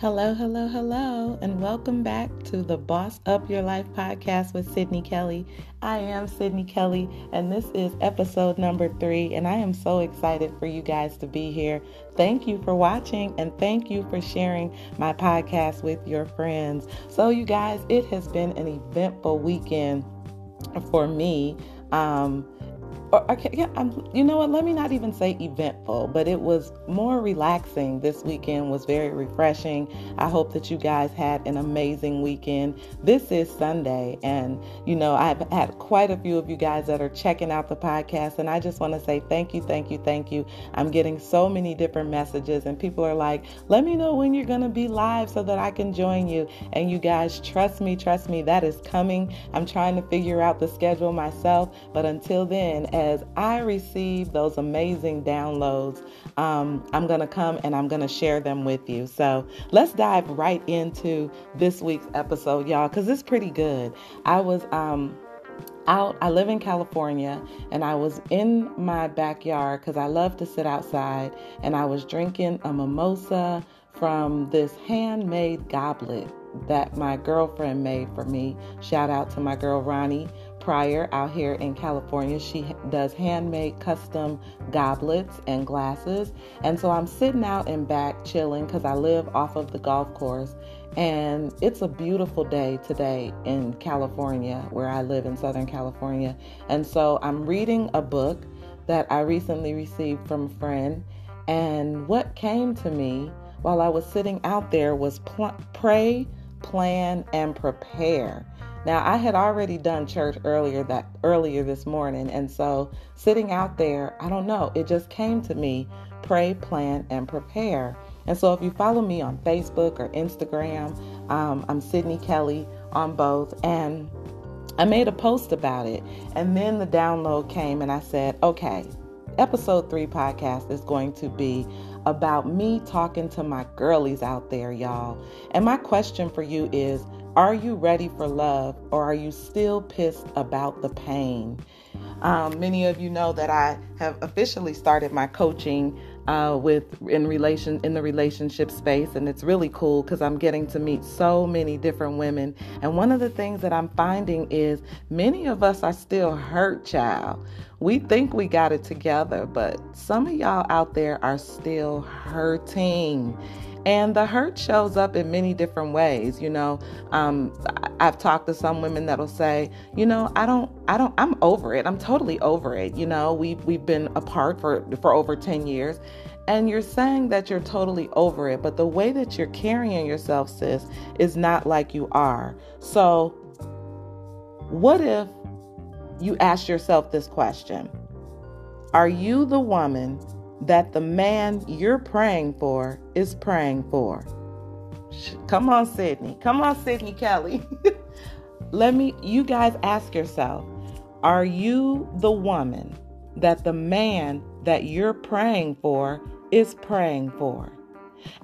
Hello, hello, hello, and welcome back to the Boss Up Your Life podcast with Sydney Kelly. I am Sydney Kelly, and this is episode number three, and I am so excited for you guys to be here. Thank you for watching, and thank you for sharing my podcast with your friends. So, you guys, it has been an eventful weekend for me. Um, or yeah, I'm, you know what? Let me not even say eventful, but it was more relaxing. This weekend was very refreshing. I hope that you guys had an amazing weekend. This is Sunday, and you know I've had quite a few of you guys that are checking out the podcast, and I just want to say thank you, thank you, thank you. I'm getting so many different messages, and people are like, "Let me know when you're gonna be live so that I can join you." And you guys, trust me, trust me, that is coming. I'm trying to figure out the schedule myself, but until then as I receive those amazing downloads, um, I'm going to come and I'm going to share them with you. So let's dive right into this week's episode, y'all, because it's pretty good. I was. Um, out. I live in California and I was in my backyard because I love to sit outside and I was drinking a mimosa from this handmade goblet that my girlfriend made for me. Shout out to my girl Ronnie Pryor out here in California. She does handmade custom goblets and glasses. And so I'm sitting out in back chilling because I live off of the golf course. And it's a beautiful day today in California, where I live in Southern California. And so I'm reading a book that I recently received from a friend. And what came to me while I was sitting out there was pl- pray, plan, and prepare. Now I had already done church earlier that earlier this morning, and so sitting out there, I don't know, it just came to me, pray, plan, and prepare. And so if you follow me on Facebook or Instagram, um, I'm Sydney Kelly on both, and I made a post about it. And then the download came, and I said, okay, episode three podcast is going to be about me talking to my girlies out there, y'all. And my question for you is, are you ready for love or are you still pissed about the pain? Um, many of you know that I have officially started my coaching uh, with in relation in the relationship space, and it's really cool because I'm getting to meet so many different women. And one of the things that I'm finding is many of us are still hurt, child. We think we got it together, but some of y'all out there are still hurting. And the hurt shows up in many different ways. You know, um, I've talked to some women that'll say, you know, I don't, I don't, I'm over it. I'm totally over it. You know, we've we've been apart for for over ten years, and you're saying that you're totally over it, but the way that you're carrying yourself, sis, is not like you are. So, what if you ask yourself this question? Are you the woman that the man you're praying for is praying for. Come on, Sydney. Come on, Sydney Kelly. Let me, you guys ask yourself are you the woman that the man that you're praying for is praying for?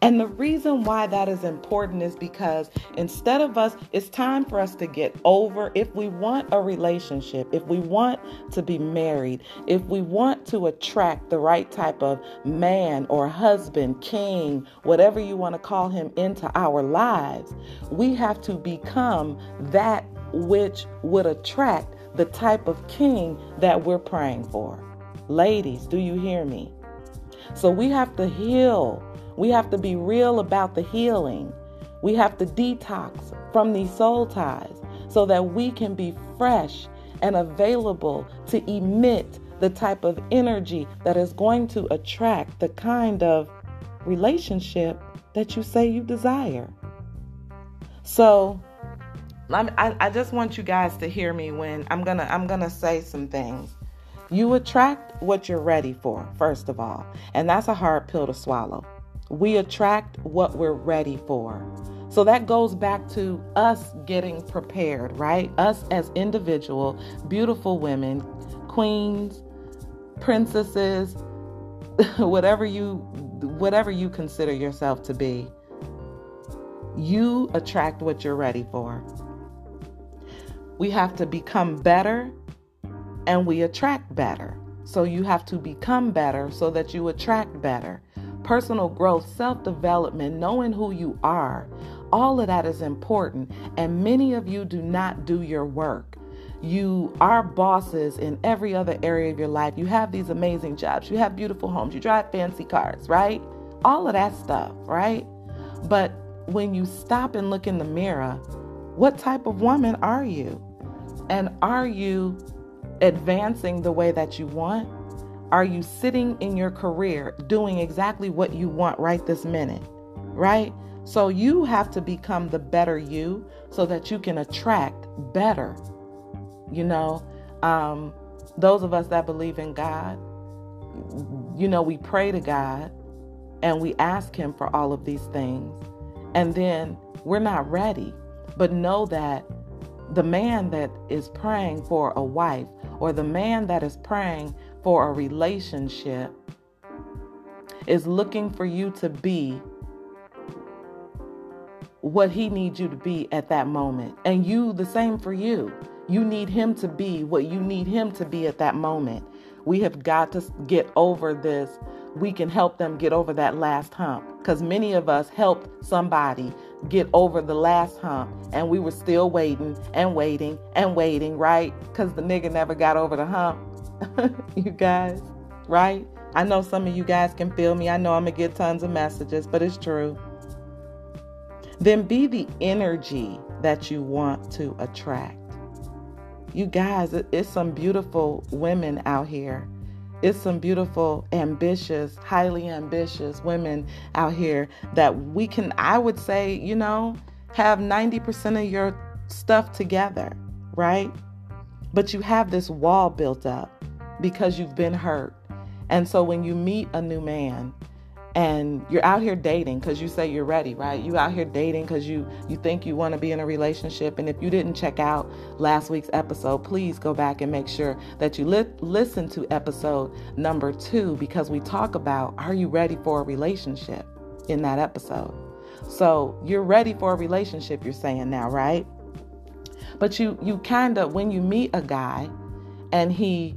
And the reason why that is important is because instead of us, it's time for us to get over. If we want a relationship, if we want to be married, if we want to attract the right type of man or husband, king, whatever you want to call him, into our lives, we have to become that which would attract the type of king that we're praying for. Ladies, do you hear me? So we have to heal we have to be real about the healing. We have to detox from these soul ties so that we can be fresh and available to emit the type of energy that is going to attract the kind of relationship that you say you desire. So, I, just want you guys to hear me when I'm gonna I'm gonna say some things. You attract what you're ready for, first of all, and that's a hard pill to swallow. We attract what we're ready for. So that goes back to us getting prepared, right? Us as individual, beautiful women, queens, princesses, whatever you whatever you consider yourself to be. You attract what you're ready for. We have to become better and we attract better. So you have to become better so that you attract better. Personal growth, self development, knowing who you are. All of that is important. And many of you do not do your work. You are bosses in every other area of your life. You have these amazing jobs. You have beautiful homes. You drive fancy cars, right? All of that stuff, right? But when you stop and look in the mirror, what type of woman are you? And are you advancing the way that you want? Are you sitting in your career doing exactly what you want right this minute? Right? So you have to become the better you so that you can attract better. You know, um, those of us that believe in God, you know, we pray to God and we ask Him for all of these things. And then we're not ready. But know that the man that is praying for a wife or the man that is praying for a relationship is looking for you to be what he needs you to be at that moment. And you, the same for you. You need him to be what you need him to be at that moment. We have got to get over this. We can help them get over that last hump because many of us helped somebody get over the last hump and we were still waiting and waiting and waiting, right? Because the nigga never got over the hump. you guys, right? I know some of you guys can feel me. I know I'm going to get tons of messages, but it's true. Then be the energy that you want to attract. You guys, it's some beautiful women out here. It's some beautiful, ambitious, highly ambitious women out here that we can, I would say, you know, have 90% of your stuff together, right? But you have this wall built up because you've been hurt. And so when you meet a new man, and you're out here dating because you say you're ready right? You out here dating because you you think you want to be in a relationship. And if you didn't check out last week's episode please go back and make sure that you li- listen to episode number two because we talk about are you ready for a relationship in that episode? So you're ready for a relationship you're saying now right but you you kind of when you meet a guy and he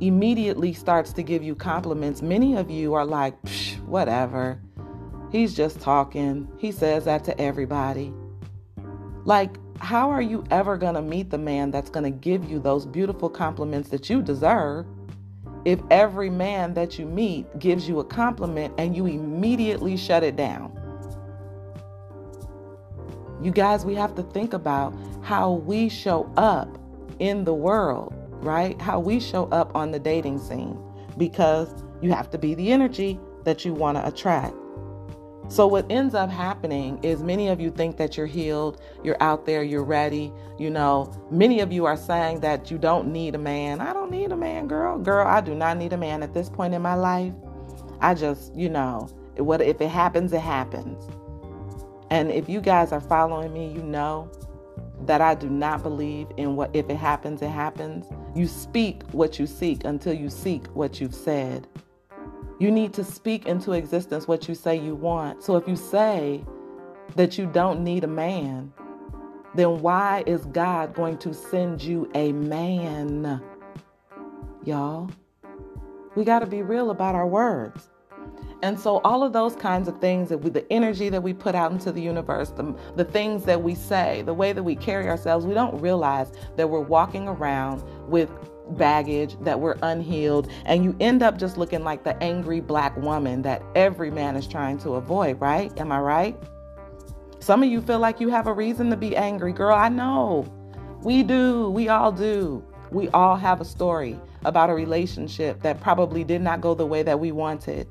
immediately starts to give you compliments, many of you are like, whatever. He's just talking. He says that to everybody. Like, how are you ever going to meet the man that's going to give you those beautiful compliments that you deserve if every man that you meet gives you a compliment and you immediately shut it down? You guys, we have to think about how we show up in the world right? How we show up on the dating scene because you have to be the energy that you want to attract. So, what ends up happening is many of you think that you're healed, you're out there, you're ready. You know, many of you are saying that you don't need a man. I don't need a man, girl. Girl, I do not need a man at this point in my life. I just, you know, what if it happens, it happens. And if you guys are following me, you know that I do not believe in what if it happens, it happens. You speak what you seek until you seek what you've said. You need to speak into existence what you say you want. So if you say that you don't need a man, then why is God going to send you a man? Y'all, we got to be real about our words. And so, all of those kinds of things that we, the energy that we put out into the universe, the, the things that we say, the way that we carry ourselves, we don't realize that we're walking around with baggage, that we're unhealed, and you end up just looking like the angry black woman that every man is trying to avoid, right? Am I right? Some of you feel like you have a reason to be angry. Girl, I know. We do. We all do. We all have a story about a relationship that probably did not go the way that we wanted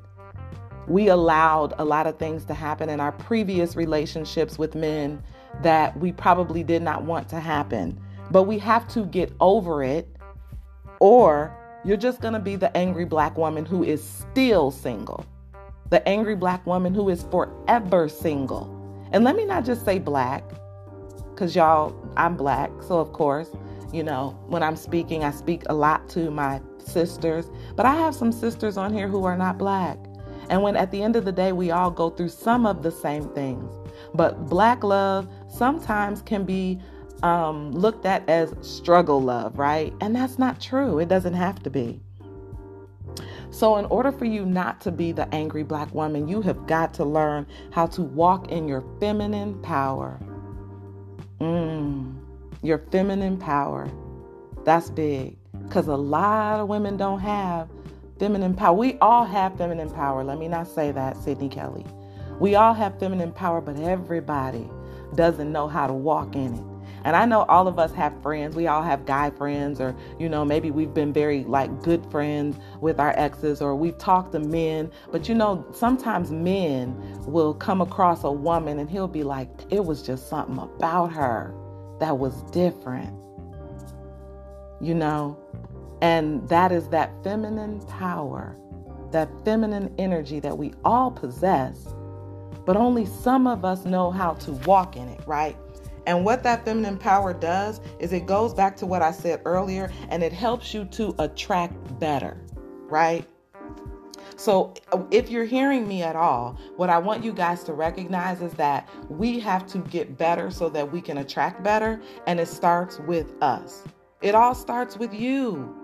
we allowed a lot of things to happen in our previous relationships with men that we probably did not want to happen. But we have to get over it, or you're just going to be the angry black woman who is still single, the angry black woman who is forever single. And let me not just say black, because y'all, I'm black. So, of course, you know, when I'm speaking, I speak a lot to my sisters, but I have some sisters on here who are not black. And when at the end of the day, we all go through some of the same things. But black love sometimes can be um, looked at as struggle love, right? And that's not true. It doesn't have to be. So, in order for you not to be the angry black woman, you have got to learn how to walk in your feminine power. Mm, your feminine power. That's big because a lot of women don't have feminine power. We all have feminine power. Let me not say that, Sydney Kelly. We all have feminine power, but everybody doesn't know how to walk in it. And I know all of us have friends. We all have guy friends, or, you know, maybe we've been very like good friends with our exes, or we've talked to men. But, you know, sometimes men will come across a woman and he'll be like, it was just something about her that was different. You know, and that is that feminine power, that feminine energy that we all possess, but only some of us know how to walk in it, right? And what that feminine power does is it goes back to what I said earlier and it helps you to attract better, right? So, uh, if you're hearing me at all, what I want you guys to recognize is that we have to get better so that we can attract better, and it starts with us. It all starts with you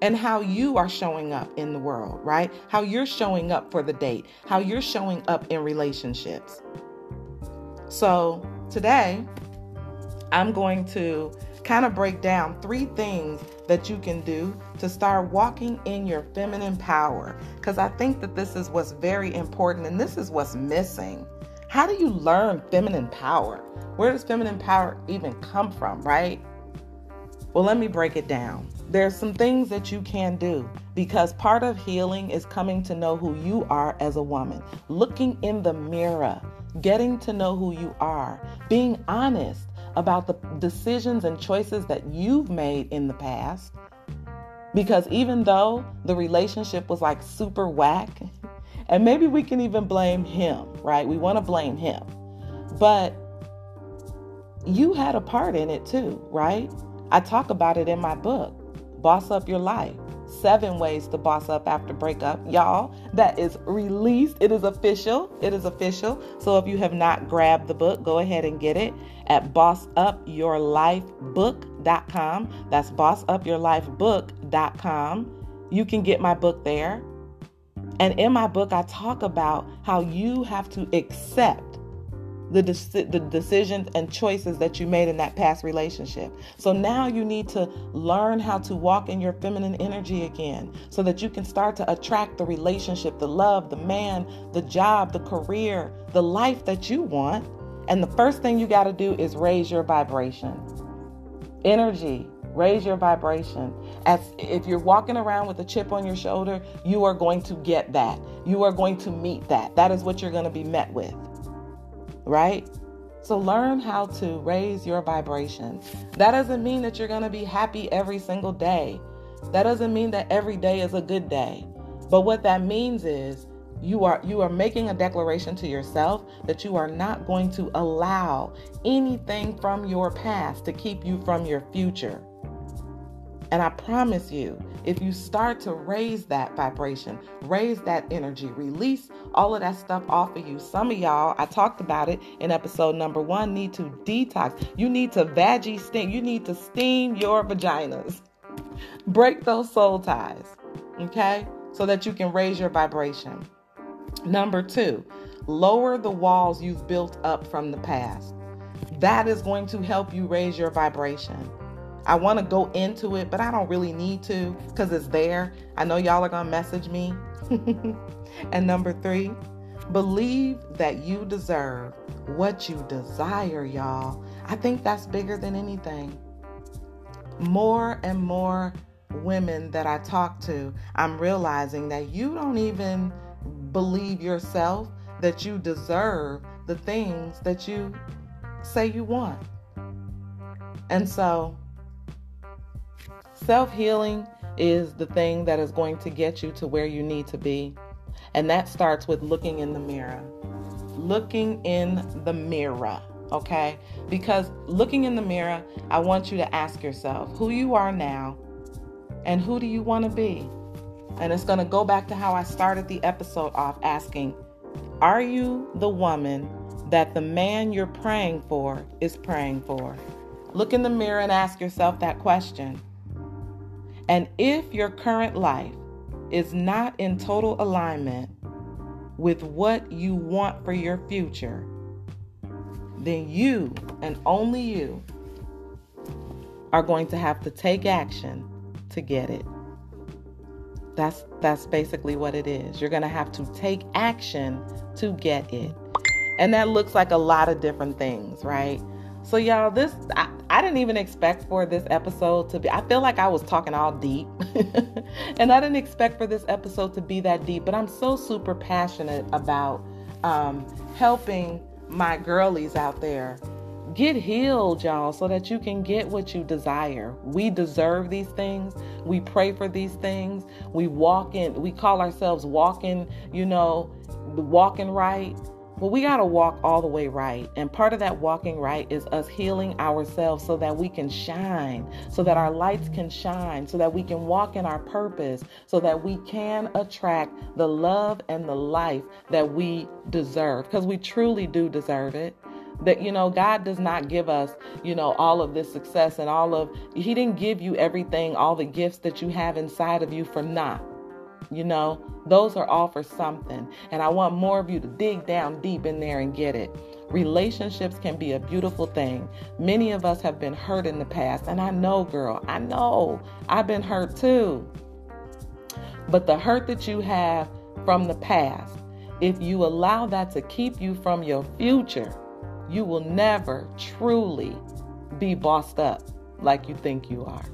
and how you are showing up in the world, right? How you're showing up for the date, how you're showing up in relationships. So, today, I'm going to kind of break down three things that you can do to start walking in your feminine power. Because I think that this is what's very important and this is what's missing. How do you learn feminine power? Where does feminine power even come from, right? Well, let me break it down. There's some things that you can do because part of healing is coming to know who you are as a woman, looking in the mirror, getting to know who you are, being honest about the decisions and choices that you've made in the past. Because even though the relationship was like super whack, and maybe we can even blame him, right? We want to blame him. But you had a part in it too, right? I talk about it in my book, Boss Up Your Life seven ways to boss up after breakup. Y'all, that is released. It is official. It is official. So if you have not grabbed the book, go ahead and get it at bossupyourlifebook.com. That's bossupyourlifebook.com. You can get my book there. And in my book, I talk about how you have to accept the, the decisions and choices that you made in that past relationship. So now you need to learn how to walk in your feminine energy again so that you can start to attract the relationship, the love, the man, the job, the career, the life that you want. And the first thing you got to do is raise your vibration. Energy, raise your vibration. As if you're walking around with a chip on your shoulder, you are going to get that. You are going to meet that. That is what you're going to be met with right? So learn how to raise your vibration. That doesn't mean that you're going to be happy every single day. That doesn't mean that every day is a good day. But what that means is you are you are making a declaration to yourself that you are not going to allow anything from your past to keep you from your future. And I promise you, if you start to raise that vibration, raise that energy, release all of that stuff off of you. Some of y'all, I talked about it in episode number one, need to detox. You need to veggie steam. You need to steam your vaginas. Break those soul ties, okay? So that you can raise your vibration. Number two, lower the walls you've built up from the past. That is going to help you raise your vibration. I want to go into it, but I don't really need to because it's there. I know y'all are going to message me. and number three, believe that you deserve what you desire, y'all. I think that's bigger than anything. More and more women that I talk to, I'm realizing that you don't even believe yourself that you deserve the things that you say you want. And so Self healing is the thing that is going to get you to where you need to be. And that starts with looking in the mirror. Looking in the mirror, okay? Because looking in the mirror, I want you to ask yourself who you are now and who do you want to be? And it's going to go back to how I started the episode off asking Are you the woman that the man you're praying for is praying for? Look in the mirror and ask yourself that question. And if your current life is not in total alignment with what you want for your future, then you and only you are going to have to take action to get it. That's that's basically what it is. You're going to have to take action to get it. And that looks like a lot of different things, right? So y'all, this I, I didn't even expect for this episode to be I feel like I was talking all deep. and I didn't expect for this episode to be that deep, but I'm so super passionate about um, helping my girlies out there get healed, y'all, so that you can get what you desire. We deserve these things. We pray for these things. We walk in, we call ourselves walking, you know, walking right. But we got to walk all the way right. And part of that walking right is us healing ourselves so that we can shine, so that our lights can shine, so that we can walk in our purpose, so that we can attract the love and the life that we deserve. Because we truly do deserve it that you know god does not give us you know all of this success and all of he didn't give you everything all the gifts that you have inside of you for not you know? Those are all for something and i want more of you to dig down deep in there and get it. Relationships can be a beautiful thing. Many of us have been hurt in the past and i know girl i know. I've been hurt too. But the hurt that you have from the past if you allow that to keep you from your future you will never truly be bossed up like you think you are.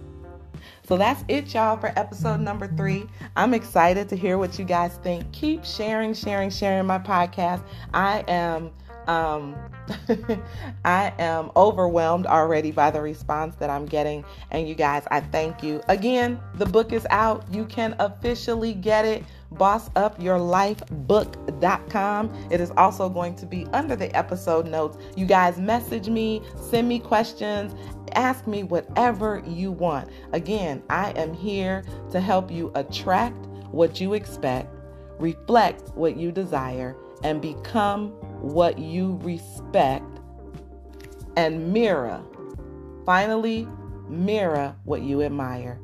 So that's it, y'all, for episode number three. I'm excited to hear what you guys think. Keep sharing, sharing, sharing my podcast. I am um, I am overwhelmed already by the response that I'm getting. And you guys, I thank you. Again, the book is out. You can officially get it. BossUpYourLifeBook.com. It is also going to be under the episode notes. You guys message me, send me questions, ask me whatever you want. Again, I am here to help you attract what you expect, reflect what you desire, and become what you respect and mirror. Finally, mirror what you admire.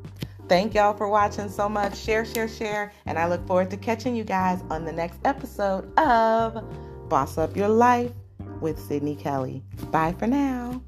Thank y'all for watching so much. Share, share, share. And I look forward to catching you guys on the next episode of Boss Up Your Life with Sydney Kelly. Bye for now.